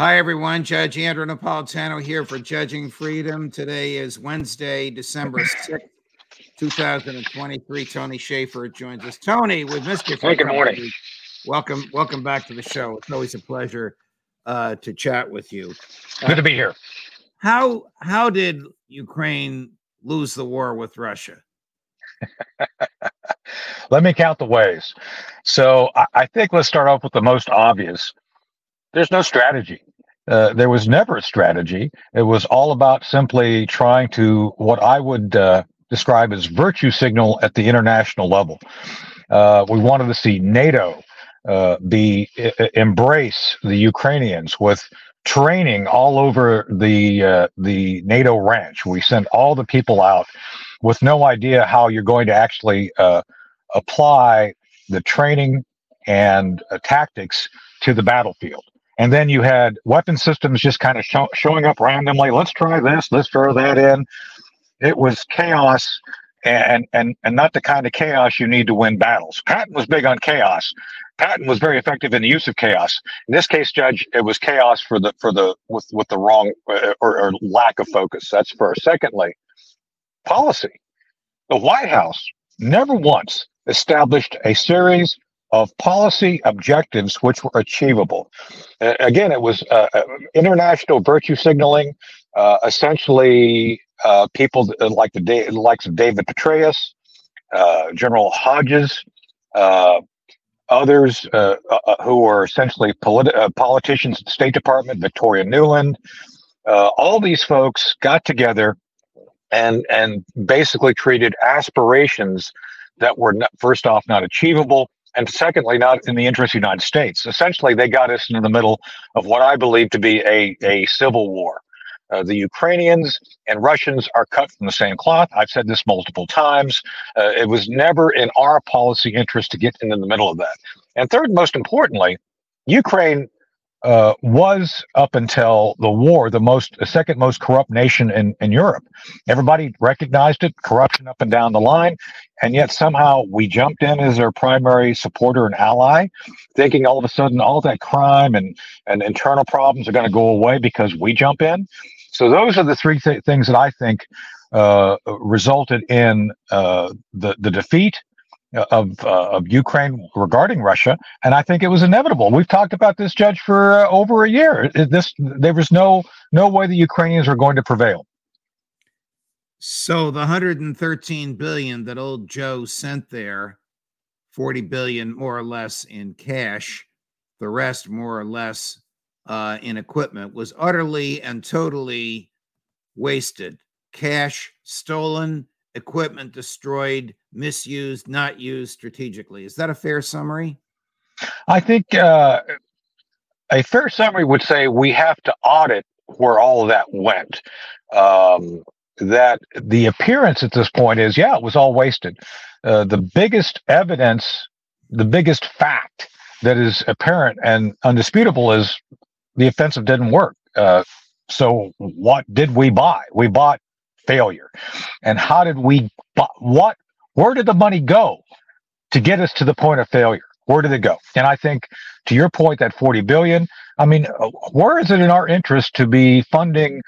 Hi, everyone. Judge Andrew Napolitano here for Judging Freedom. Today is Wednesday, December 6th, 2023. Tony Shaffer joins us. Tony, with Mr. Hey, good morning. Welcome, welcome back to the show. It's always a pleasure uh, to chat with you. Good to be here. How how did Ukraine lose the war with Russia? Let me count the ways. So I, I think let's start off with the most obvious. There's no strategy. Uh, there was never a strategy. It was all about simply trying to what I would uh, describe as virtue signal at the international level. Uh, we wanted to see NATO uh, be embrace the Ukrainians with training all over the uh, the NATO ranch. We sent all the people out with no idea how you're going to actually apply the training and tactics to the battlefield. And then you had weapon systems just kind of showing up randomly. Let's try this. Let's throw that in. It was chaos, and and and not the kind of chaos you need to win battles. Patton was big on chaos. Patton was very effective in the use of chaos. In this case, Judge, it was chaos for the for the with with the wrong uh, or, or lack of focus. That's first. Secondly, policy. The White House never once established a series of policy objectives which were achievable. Uh, again, it was uh, uh international virtue signaling, uh, essentially uh, people like the likes of David Petraeus, uh, General Hodges, others who were essentially politi- politicians at the State Department, Victoria Nuland. all these folks got together and and basically treated aspirations that were not, first off not achievable and secondly, not in the interest of the United States. Essentially, they got us into the middle of what I believe to be a, a civil war. Uh, the Ukrainians and Russians are cut from the same cloth. I've said this multiple times. Uh, it was never in our policy interest to get into the middle of that. And third, most importantly, Ukraine uh, was up until the war the most second most corrupt nation in, in Europe. Everybody recognized it, corruption up and down the line, and yet somehow we jumped in as their primary supporter and ally, thinking all of a sudden all that crime and, and internal problems are going to go away because we jump in. So those are the three th- things that I think uh, resulted in uh, the the defeat of uh, of Ukraine regarding Russia, and I think it was inevitable. We've talked about this, Judge, for uh, over a year. This there was no no way the Ukrainians were going to prevail. So the 113 billion that old Joe sent there, 40 billion more or less in cash, the rest more or less uh, in equipment, was utterly and totally wasted. Cash stolen, equipment destroyed misused, not used strategically. Is that a fair summary? I think uh, a fair summary would say we have to audit where all that went. Um, that the appearance at this point is, yeah, it was all wasted. Uh, the biggest evidence, the biggest fact that is apparent and undisputable is the offensive didn't work. Uh, so what did we buy? We bought failure. And how did we, what where did the money go to get us to the point of failure? Where did it go? And I think to your point, that 40 billion, I mean, uh, where is it in our interest to be funding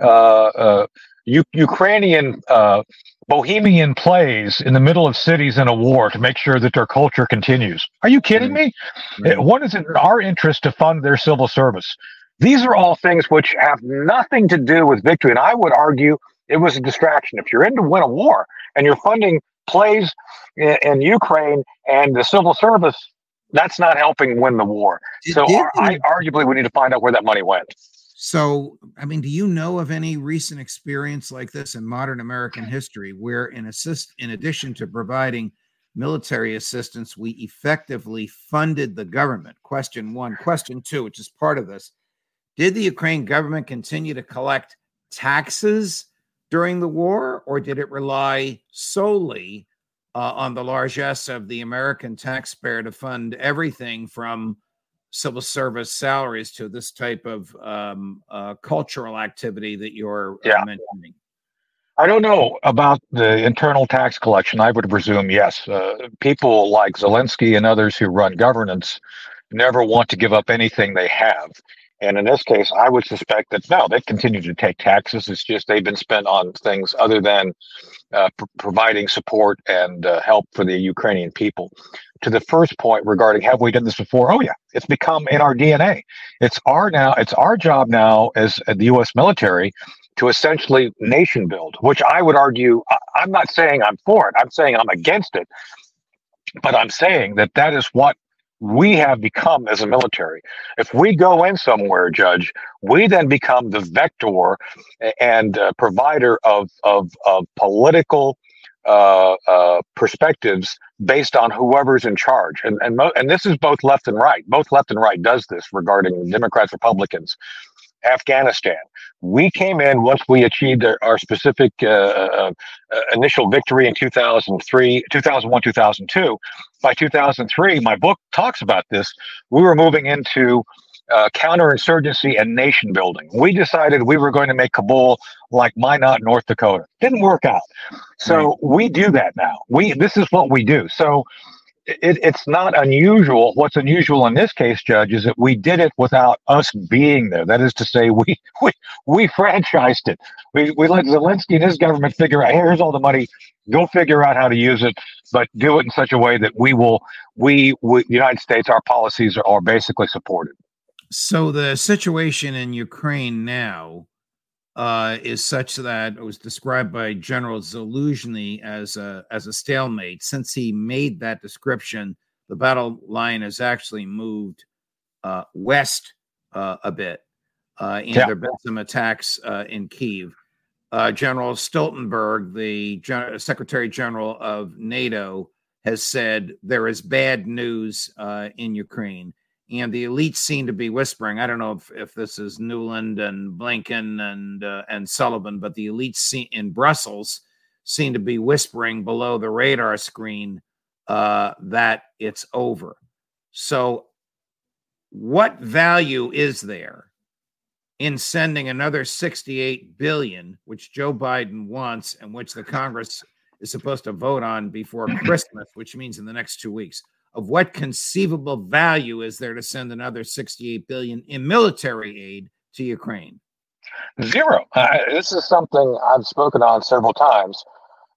uh, uh, U- Ukrainian uh, bohemian plays in the middle of cities in a war to make sure that their culture continues. Are you kidding me? Right. What is it in our interest to fund their civil service? These are all things which have nothing to do with victory. And I would argue it was a distraction. If you're in to win a war and you're funding plays in, in Ukraine and the civil service, that's not helping win the war. So I, arguably we need to find out where that money went. So, I mean, do you know of any recent experience like this in modern American history where, in assist, in addition to providing military assistance, we effectively funded the government? Question one. Question two, which is part of this: Did the Ukraine government continue to collect taxes during the war, or did it rely solely uh, on the largesse of the American taxpayer to fund everything from civil service salaries to this type of um, uh, cultural activity that you're uh, mentioning? I don't know about the internal tax collection. I would presume yes. Uh, people like Zelensky and others who run governance never want to give up anything they have. And in this case, I would suspect that no, they continue to take taxes. It's just they've been spent on things other than uh, pr- providing support and uh, help for the Ukrainian people. To the first point regarding have we done this before? Oh yeah, it's become in our DNA. It's our now. It's our job now as uh, the U.S. military to essentially nation build. Which I would argue, I'm not saying I'm for it. I'm saying I'm against it. But I'm saying that that is what we have become as a military. If we go in somewhere, Judge, we then become the vector and uh, provider of, of, of political uh, uh, perspectives based on whoever's in charge. And, and, mo- and this is both left and right. Both left and right does this regarding Democrats, Republicans. Afghanistan. We came in once we achieved our, our specific uh, uh, uh initial victory in 2003, 2001, 2002. By 2003, my book talks about this. We were moving into uh, counterinsurgency and nation building. We decided we were going to make Kabul like Minot, North Dakota. Didn't work out. So we do that now. We this is what we do. So it, it's not unusual. What's unusual in this case, Judge, is that we did it without us being there. That is to say, we we we franchised it. We we let Zelensky and his government figure out. Here's all the money. Go figure out how to use it, but do it in such a way that we will. We, we United States, our policies are, are basically supported. So the situation in Ukraine now uh, is such that it was described by General Zaluzhny as a as a stalemate. Since he made that description, the battle line has actually moved uh, west uh, a bit, uh, and yeah. there have been some attacks uh, in Kiev. Uh, General Stoltenberg, the Gen- Secretary General of NATO, has said there is bad news in Ukraine and the elites seem to be whispering. I don't know if, if this is Nuland and Blinken and uh, and Sullivan, but the elites in Brussels seem to be whispering below the radar screen uh, that it's over. So, what value is there in sending another 68 billion, which Joe Biden wants and which the Congress is supposed to vote on before Christmas, which means in the next two weeks? Of what conceivable value is there to send another 68 billion in military aid to Ukraine? Zero. Uh, this is something I've spoken on several times.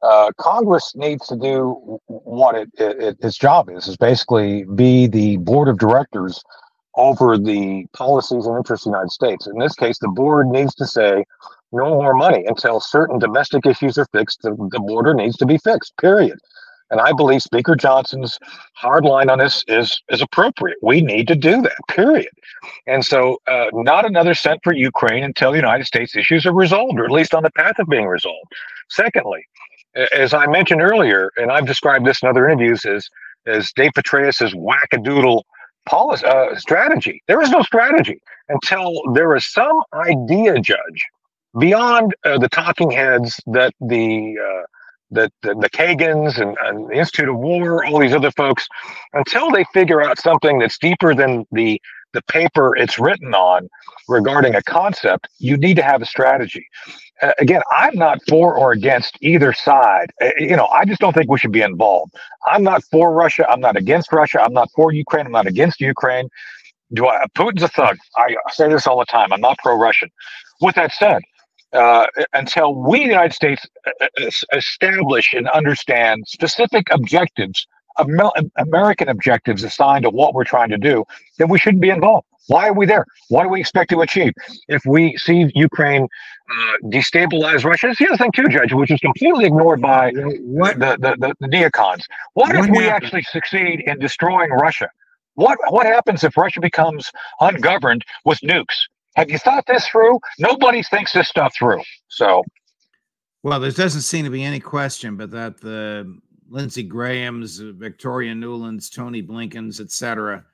Uh, Congress needs to do what it, it, its job is, is basically be the board of directors over the policies and interests of the United States. In this case, the board needs to say no more money until certain domestic issues are fixed. The, the border needs to be fixed, period. And I believe Speaker Johnson's hard line on this is is appropriate. We need to do that, period. And so, uh, not another cent for Ukraine until the United States issues are resolved, or at least on the path of being resolved. Secondly, as I mentioned earlier, and I've described this in other interviews, as as Dave Petraeus's wackadoodle policy uh, strategy. There is no strategy until there is some idea, Judge, beyond uh, the talking heads that the uh, the, the, the Kagans and, and, the Institute of War, all these other folks, until they figure out something that's deeper than the the paper it's written on regarding a concept, you need to have a strategy. Uh, again, I'm not for or against either side. Uh, you know, I just don't think we should be involved. I'm not for Russia. I'm not against Russia. I'm not for Ukraine. I'm not against Ukraine. Do I? Putin's a thug. I say this all the time. I'm not pro-Russian. With that said, uh, until we, the United States, establish and understand specific objectives, American objectives assigned to what we're trying to do, then we shouldn't be involved. Why are we there? What do we expect to achieve? If we see Ukraine uh, destabilize Russia, that's the other thing too, Judge, which is completely ignored by what? The, the, the, the neocons. What, what if we actually succeed in destroying Russia? What what happens if Russia becomes ungoverned with nukes? Have you thought this through? Nobody thinks this stuff through. So, well, there doesn't seem to be any question but that the Lindsey Graham's, Victoria Nuland's, Tony Blinken's, etc.,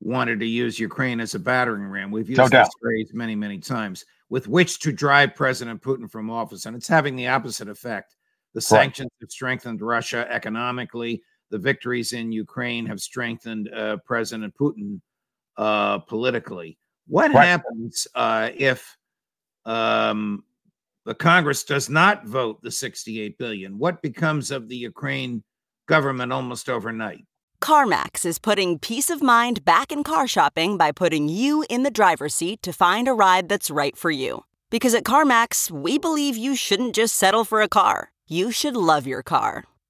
wanted to use Ukraine as a battering ram. We've used no this phrase many, many times, with which to drive President Putin from office, and it's having the opposite effect. The sanctions have strengthened Russia economically. The victories in Ukraine have strengthened uh, President Putin uh, politically. What right. happens uh, if um, the Congress does not vote the 68 billion? What becomes of the Ukraine government almost overnight? CarMax is putting peace of mind back in car shopping by putting you in the driver's seat to find a ride that's right for you. Because at CarMax, we believe you shouldn't just settle for a car, you should love your car.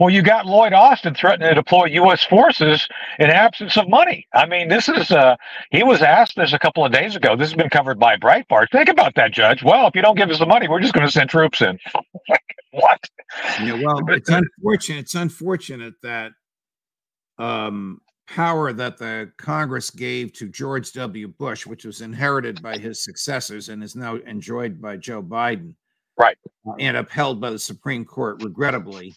Well, you got Lloyd Austin threatening to deploy U.S. forces in absence of money. I mean, this is, uh, he was asked this a couple of days ago. This has been covered by Breitbart. Think about that, Judge. Well, if you don't give us the money, we're just going to send troops in. what? Yeah, well, it's unfortunate. It's unfortunate that um, power that the Congress gave to George W. Bush, which was inherited by his successors and is now enjoyed by Joe Biden, right, uh, and upheld by the Supreme Court, regrettably,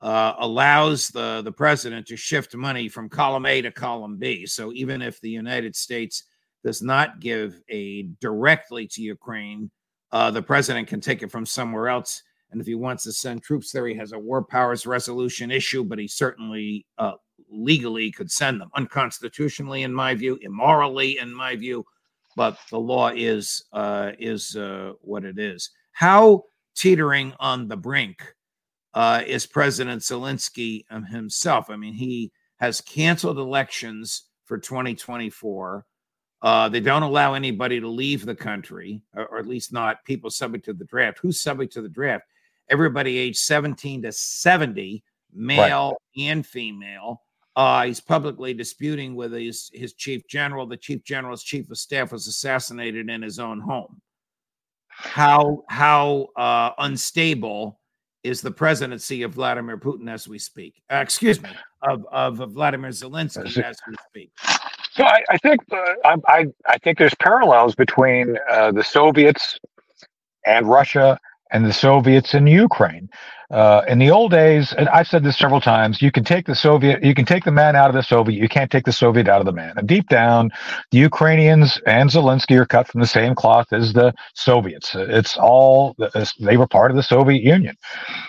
uh, allows the, the president to shift money from column A to column B. So even if the United States does not give aid directly to Ukraine, uh, the president can take it from somewhere else. And if he wants to send troops there, he has a war powers resolution issue, but he certainly uh, legally could send them. Unconstitutionally, in my view, immorally, in my view, but the law is uh, is uh, what it is. How teetering on the brink uh, is President Zelensky um, himself. I mean, he has canceled elections for 2024. Uh, they don't allow anybody to leave the country, or, or, at least not people subject to the draft. Who's subject to the draft? Everybody aged 17 to 70, male right. and female. Uh, he's publicly disputing with his, his chief general. The chief general's chief of staff was assassinated in his own home. How how uh, unstable is the presidency of Vladimir Putin as we speak. Uh, excuse me, of, of Vladimir Zelensky as we speak. So I, I think uh, I, I think there's parallels between uh, the Soviets and Russia and the Soviets in Ukraine. Uh, in the old days, and I've said this several times, you can take the Soviet, you can take the man out of the Soviet, you can't take the Soviet out of the man. And deep down, the Ukrainians and Zelensky are cut from the same cloth as the Soviets. It's all they were part of the Soviet Union.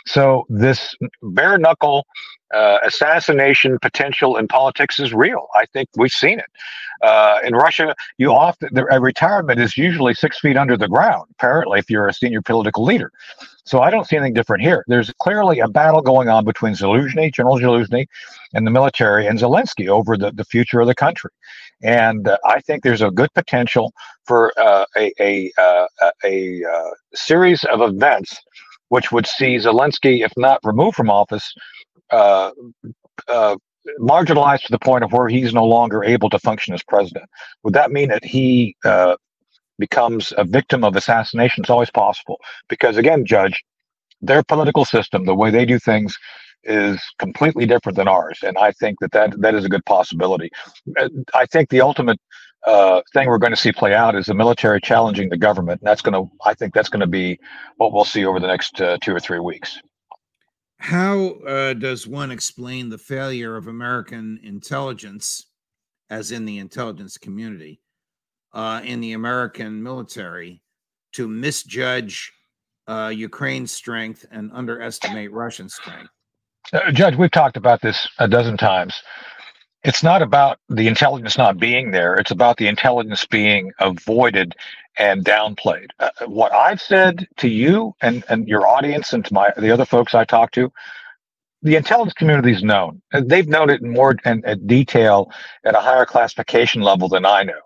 So this bare knuckle uh, assassination potential in politics is real. I think we've seen it. Uh, in Russia, you often the, retirement is usually six feet under the ground. Apparently, if you're a senior political leader, so I don't see anything different here. There's clearly a battle going on between Zelensky, General Zelensky, and the military and Zelensky over the, the future of the country. And uh, I think there's a good potential for uh, a a, uh, a, uh, series of events which would see Zelensky, if not removed from office, uh, uh, marginalized to the point of where he's no longer able to function as president. Would that mean that he uh, becomes a victim of assassination? It's always possible because, again, Judge, their political system, the way they do things, is completely different than ours, and I think that that, that is a good possibility. Uh, I think the ultimate uh, thing we're going to see play out is the military challenging the government. And that's going to, I think that's going to be what we'll see over the next uh, two or three weeks. How uh, does one explain the failure of American intelligence, as in the intelligence community, uh, in the American military, to misjudge uh, Ukraine's strength and underestimate Russian strength? Uh, Judge, we've talked about this a dozen times. It's not about the intelligence not being there. It's about the intelligence being avoided and downplayed. Uh, what I've said to you and, and your audience and to my the other folks I talk to, the intelligence community is known. They've known it in more in, in detail at a higher classification level than I know.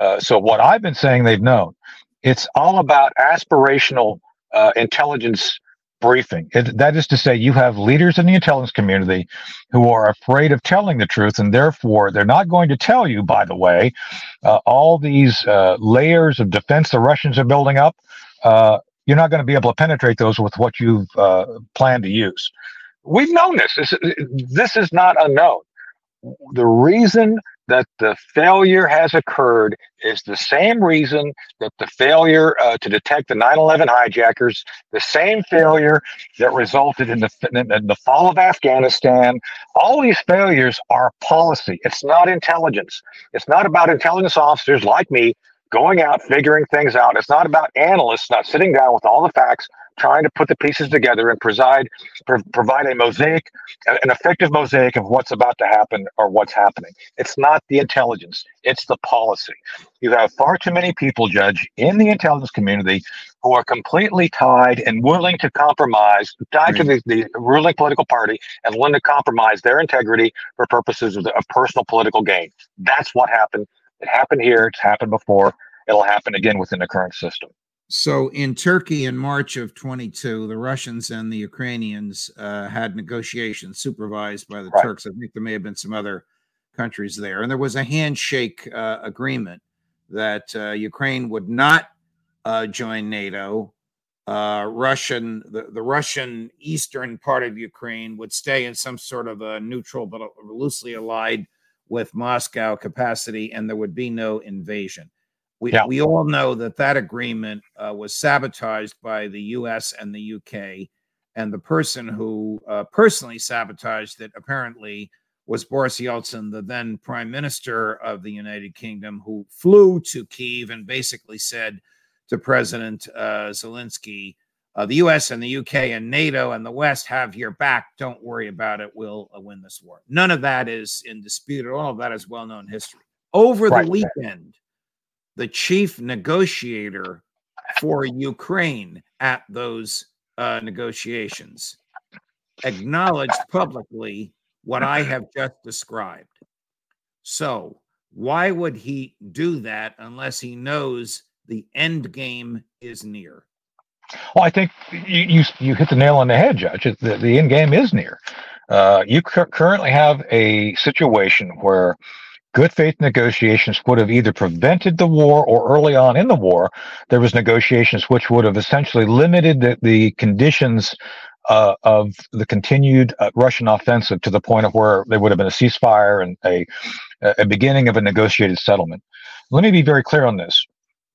Uh, so what I've been saying, they've known. It's all about aspirational uh, intelligence briefing. It, that is to say, you have leaders in the intelligence community who are afraid of telling the truth, and therefore they're not going to tell you, by the way, uh, all these uh, layers of defense the Russians are building up. Uh, you're not going to be able to penetrate those with what you've uh, planned to use. We've known this. This, this is not unknown. The reason that the failure has occurred is the same reason that the failure uh, to detect the 9-11 hijackers the same failure that resulted in the, in the fall of afghanistan all these failures are policy it's not intelligence it's not about intelligence officers like me going out figuring things out it's not about analysts not sitting down with all the facts trying to put the pieces together and preside, pro- provide a mosaic, an effective mosaic of what's about to happen or what's happening. It's not the intelligence, it's the policy. You have far too many people, Judge, in the intelligence community who are completely tied and willing to compromise, tied to mm. the, the ruling political party and willing to compromise their integrity for purposes of, the, of personal political gain. That's what happened. It happened here, it's happened before. It'll happen again within the current system. So in Turkey in March of 22, the Russians and the Ukrainians uh, had negotiations supervised by the right. Turks. I think there may have been some other countries there. And there was a handshake uh, agreement that uh, Ukraine would not uh, join NATO. Uh, Russian, the, the Russian eastern part of Ukraine would stay in some sort of a neutral but loosely allied with Moscow capacity, and there would be no invasion. We, yeah. we all know that that agreement uh, was sabotaged by the US and the UK. And the person who uh, personally sabotaged it apparently was Boris Yeltsin, the then prime minister of the United Kingdom, who flew to Kiev and basically said to President uh, Zelensky, uh, the US and the UK and NATO and the West have your back. Don't worry about it. We'll uh, win this war. None of that is in dispute. At all of that is well known history. Over right. the weekend, the chief negotiator for Ukraine at those uh, negotiations, acknowledged publicly what I have just described. So, why would he do that unless he knows the end game is near? Well, I think you you, you hit the nail on the head, Judge. The, the end game is near. Uh, you cu- currently have a situation where good faith negotiations would have either prevented the war or early on in the war, there was negotiations which would have essentially limited the, the conditions uh, of the continued uh, Russian offensive to the point of where there would have been a ceasefire and a, a beginning of a negotiated settlement. Let me be very clear on this.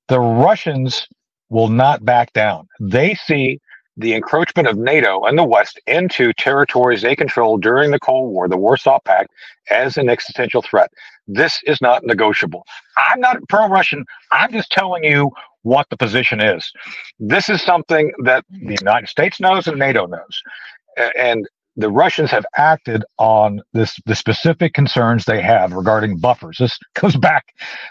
The Russians will not back down. They see the encroachment of NATO and the West into territories they controlled during the Cold War, the Warsaw Pact, as an existential threat. This is not negotiable. I'm not pro Russian. I'm just telling you what the position is. This is something that the United States knows and NATO knows. And the Russians have acted on this the specific concerns they have regarding buffers. This goes back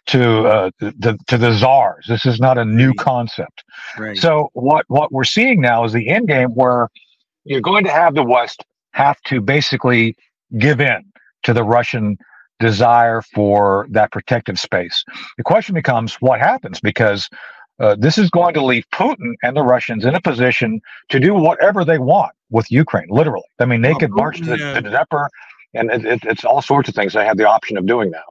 to uh, the, to the czars. This is not a new concept. Right. So what what we're seeing now is the end game where you're going to have the West have to basically give in to the Russian desire for that protective space. The question becomes what happens because uh, this is going to leave Putin and the Russians in a position to do whatever they want with Ukraine, literally. I mean, they could march to the, to Dnieper, and it, it, it's all sorts of things they have the option of doing now.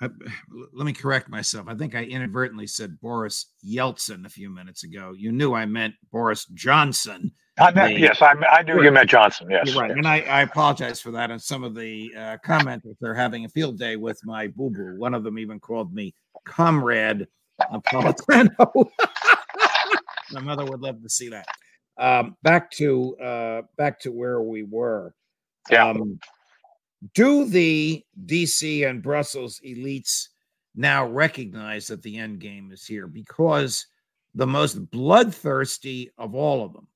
I, let me correct myself. I think I inadvertently said Boris Yeltsin a few minutes ago. You knew I meant Boris Johnson. I meant, the, yes, I, I knew you meant Johnson. Yes, right. Yes. And I, I, apologize for that. And some of the uh, commenters are having a field day with my boo boo. One of them even called me comrade Napolitano. My mother would love to see that. Um, back to uh, back to where we were. Yeah. Um, do the DC and Brussels elites now recognize that the end game is here? Because the most bloodthirsty of all of them,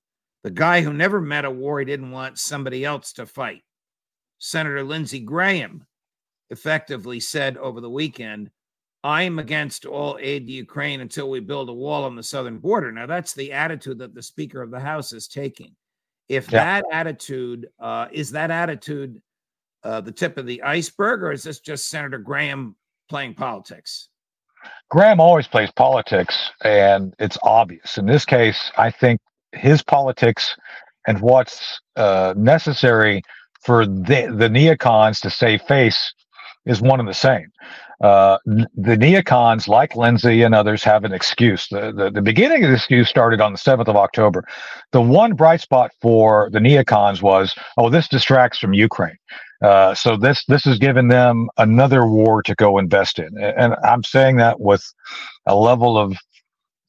the guy who never met a war he didn't want somebody else to fight, Senator Lindsey Graham, effectively said over the weekend, I'm against all aid to Ukraine until we build a wall on the southern border. Now, that's the attitude that the Speaker of the House is taking. If Yeah. that attitude uh, is that attitude uh, the tip of the iceberg, or is this just Senator Graham playing politics? Graham always plays politics, and it's obvious. In this case, I think his politics and what's uh, necessary for the, the neocons to save face is one and the same. Uh, the neocons, like Lindsey and others, have an excuse. The, the, the beginning of the excuse started on the 7th of October. The one bright spot for the neocons was, oh, this distracts from Ukraine. Uh, so this this has given them another war to go invest in, and I'm saying that with a level of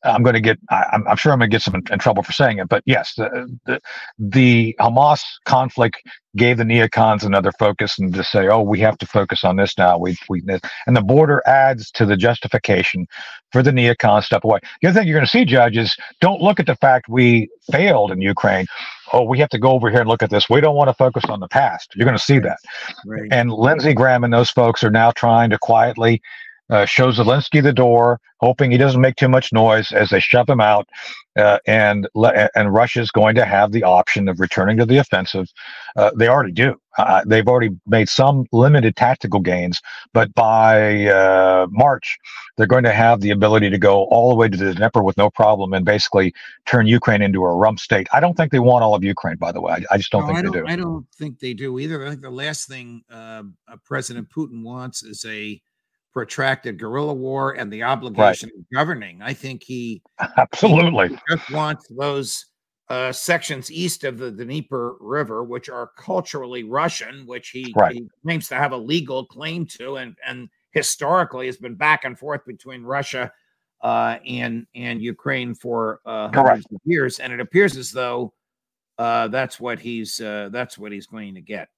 I'm going to get I, I'm, I'm sure I'm going to get some in, in trouble for saying it, but yes, the, the the Hamas conflict gave the neocons another focus and to say, oh, we have to focus on this now. We we and the border adds to the justification for the neocons step away. The other thing you're going to see, judges, don't look at the fact we failed in Ukraine. Oh, we have to go over here and look at this. We don't want to focus on the past. You're going to see that. Right. And Lindsey Graham and those folks are now trying to quietly uh, show Zelensky the door, hoping he doesn't make too much noise as they shove him out. Uh, and and Russia's going to have the option of returning to the offensive. Uh, they already do. Uh, they've already made some limited tactical gains, but by uh, March, they're going to have the ability to go all the way to the Dnieper with no problem and basically turn Ukraine into a rump state. I don't think they want all of Ukraine, by the way. I, I just don't No, think I they don't, do. I don't think they do either. I think the last thing uh, uh, President Putin wants is a protracted guerrilla war and the obligation of governing. I think he Absolutely. just wants those uh, sections east of the Dnieper River, which are culturally Russian, which he, Right. he claims to have a legal claim to, and and historically has been back and forth between Russia uh, and and Ukraine for uh, hundreds of years, and it appears as though uh, that's what he's uh, that's what he's going to get.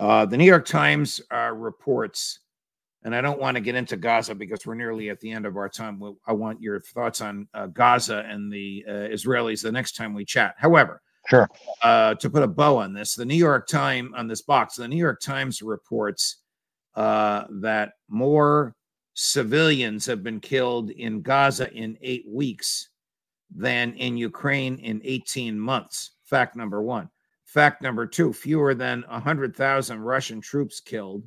Uh, the New York Times uh, reports, and I don't want to get into Gaza because we're nearly at the end of our time. I want your thoughts on uh, Gaza and the uh, Israelis the next time we chat. However, Sure. uh, to put a bow on this, the New York Times on this box, the New York Times reports uh, that more civilians have been killed in Gaza in eight weeks than in Ukraine in 18 months. Fact number one. Fact number two fewer than 100,000 Russian troops killed,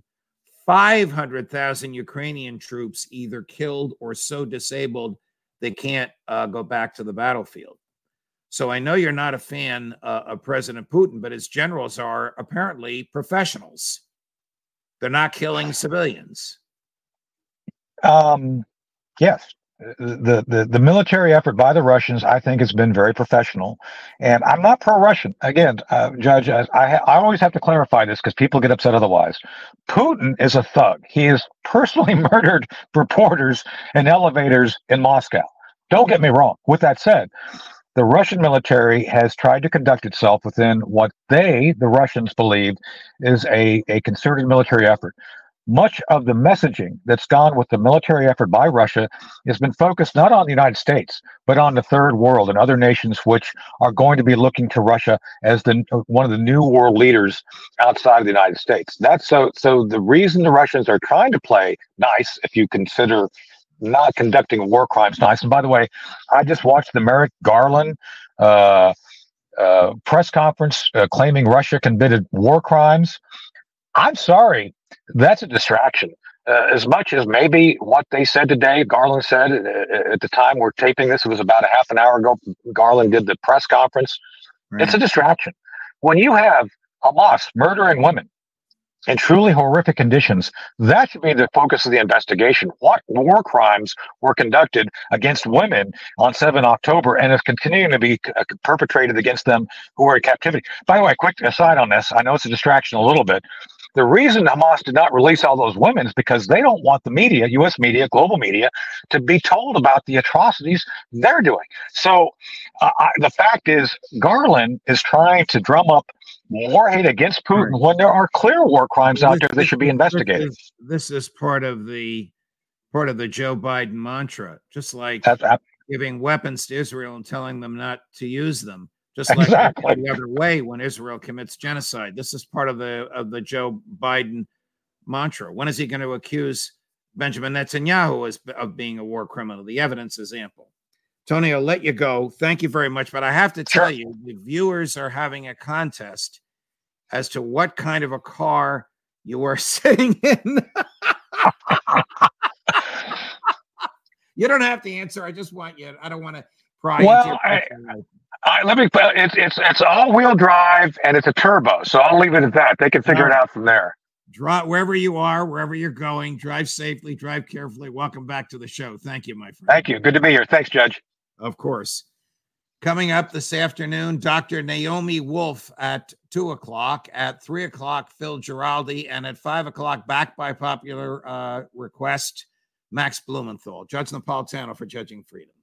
500,000 Ukrainian troops either killed or so disabled they can't uh, go back to the battlefield. So I know you're not a fan uh, of President Putin, but his generals are apparently professionals. They're not killing civilians. Um, yes, the, the the military effort by the Russians, I think, has been very professional, and I'm not pro-Russian. Again, uh, Judge, I I, I always have to clarify this because people get upset otherwise. Putin is a thug. He has personally murdered reporters in elevators in Moscow. Don't get me wrong. With that said, the Russian military has tried to conduct itself within what they, the Russians, believe is a, a concerted military effort much of the messaging that's gone with the military effort by Russia has been focused not on the United States, but on the third world and other nations which are going to be looking to Russia as the one of the new world leaders outside of the United States. That's so so the reason the Russians are trying to play nice, if you consider not conducting war crimes nice. And by the way, I just watched the Merrick Garland uh, uh, press conference uh, claiming Russia committed war crimes. I'm sorry, that's a distraction. Uh, as much as maybe what they said today, Garland said uh, at the time we're taping this, it was about a half an hour ago. Garland did the press conference. It's a distraction. When you have Hamas murdering women in truly horrific conditions, that should be the focus of the investigation. What war crimes were conducted against women on 7 October and is continuing to be uh, perpetrated against them who are in captivity? By the way, quick aside on this, I know it's a distraction a little bit. The reason Hamas did not release all those women is because they don't want the media, U.S. media, global media, to be told about the atrocities they're doing. So uh, I, the fact is, Garland is trying to drum up more hate against Putin when there are clear war crimes out there that should be investigated. This this is part of the part of the Joe Biden mantra, just like giving weapons to Israel and telling them not to use them just like exactly. the other way when Israel commits genocide. This is part of the of the Joe Biden mantra. When is he going to accuse Benjamin Netanyahu as, of being a war criminal? The evidence is ample. Tony, I'll let you go. Thank you very much. But I have to tell sure. you, the viewers are having a contest as to what kind of a car you are sitting in. you don't have to answer. I just want you. I don't want to pry well, I, let me. It's it's it's all wheel drive and it's a turbo, so I'll leave it at that. They can figure right. it out from there. Drive wherever you are, wherever you're going. Drive safely, drive carefully. Welcome back to the show. Thank you, my friend. Thank you. Good to be here. Thanks, Judge. Of course. Coming up this afternoon, Dr. Naomi Wolf at two o'clock. At three o'clock, Phil Giraldi, and at five o'clock, back by popular uh, request, Max Blumenthal. Judge Napolitano for Judging Freedom.